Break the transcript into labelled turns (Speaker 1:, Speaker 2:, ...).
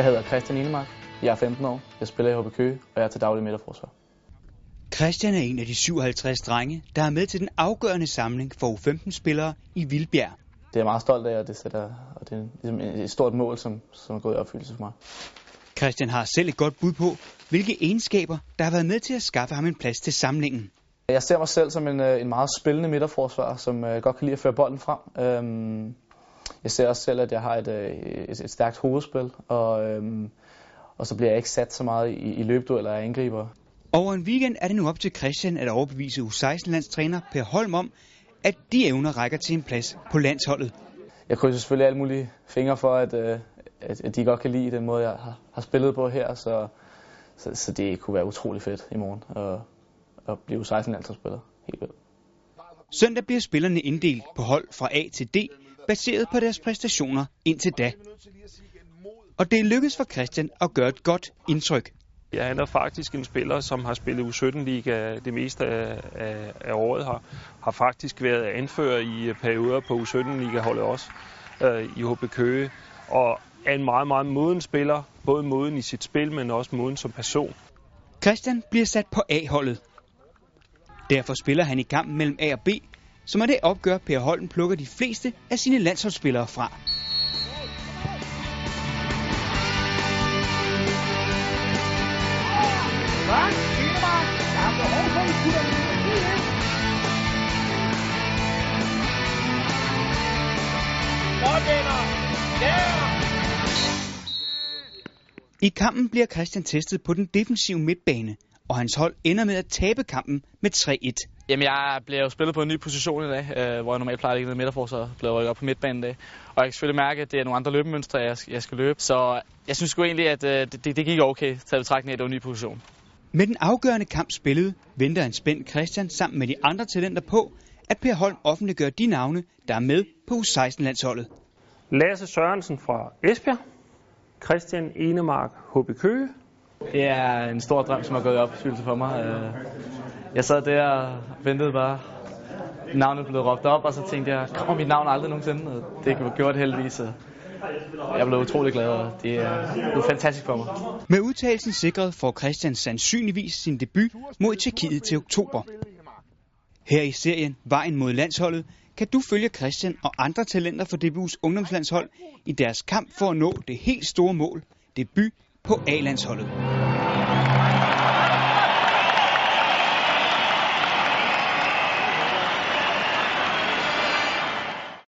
Speaker 1: Jeg hedder Christian Inemark. Jeg er 15 år. Jeg spiller i HB Køge, og jeg er til daglig midterforsvar.
Speaker 2: Christian er en af de 57 drenge, der er med til den afgørende samling for U15-spillere i Vildbjerg.
Speaker 1: Det er jeg meget stolt af, og det, sætter, og det er ligesom et stort mål, som, som er gået i opfyldelse for mig.
Speaker 2: Christian har selv et godt bud på, hvilke egenskaber, der har været med til at skaffe ham en plads til samlingen.
Speaker 1: Jeg ser mig selv som en, øh, en meget spillende midterforsvar, som uh, godt kan lide at føre bolden frem. Um, jeg ser også selv, at jeg har et, øh, et, et stærkt hovedspil, og, um, og så bliver jeg ikke sat så meget i, i løbedueller af angriber.
Speaker 2: Over en weekend er det nu op til Christian at overbevise U16-landstræner Per Holm om, at de evner rækker til en plads på landsholdet.
Speaker 1: Jeg krydser selvfølgelig alle mulige fingre for, at, at, at de godt kan lide den måde, jeg har, har spillet på her, så, så, så det kunne være utrolig fedt i morgen at, at blive U16-landsholdsspiller. Helt vildt.
Speaker 2: Søndag bliver spillerne inddelt på hold fra A til D, baseret på deres præstationer indtil da. Og det lykkedes for Christian at gøre et godt indtryk.
Speaker 3: Ja, han er faktisk en spiller, som har spillet U17-liga det meste af, af, af året. Har, har faktisk været anfører i perioder på U17-liga-holdet også øh, i HB Køge. Og er en meget, meget moden spiller. Både moden i sit spil, men også moden som person.
Speaker 2: Christian bliver sat på A-holdet. Derfor spiller han i kampen mellem A og B, som er det opgør, Per Holm plukker de fleste af sine landsholdsspillere fra. I kampen bliver Christian testet på den defensive midtbane, og hans hold ender med at tabe kampen med 3-1.
Speaker 1: Jamen, jeg bliver jo spillet på en ny position i dag, øh, hvor jeg normalt plejer at ligge i midterforsvar, bliver rykket op på midtbanen i dag. Og jeg kan selvfølgelig mærke, at det er nogle andre løbemønstre, jeg, jeg skal løbe. Så jeg synes sgu egentlig, at øh, det, det gik okay, til betragtning af, at det var en ny position.
Speaker 2: Med den afgørende kamp spillet, venter en spændt Christian sammen med de andre talenter på, at Per Holm offentliggør de navne, der er med på U16-landsholdet.
Speaker 3: Lasse Sørensen fra Esbjerg, Christian Enemark, HB Køge.
Speaker 1: Det er en stor drøm, som har gået i opfyldelse for mig. Øh, jeg sad der og ventede bare. Navnet blev råbt op, og så tænkte jeg, kommer mit navn aldrig nogensinde? Og det gjort heldigvis. Jeg blev utrolig glad, og det er fantastisk for mig.
Speaker 2: Med udtalelsen sikret får Christian sandsynligvis sin debut mod Tjekkiet til oktober. Her i serien Vejen mod landsholdet kan du følge Christian og andre talenter for DBU's ungdomslandshold i deres kamp for at nå det helt store mål, debut på A-landsholdet.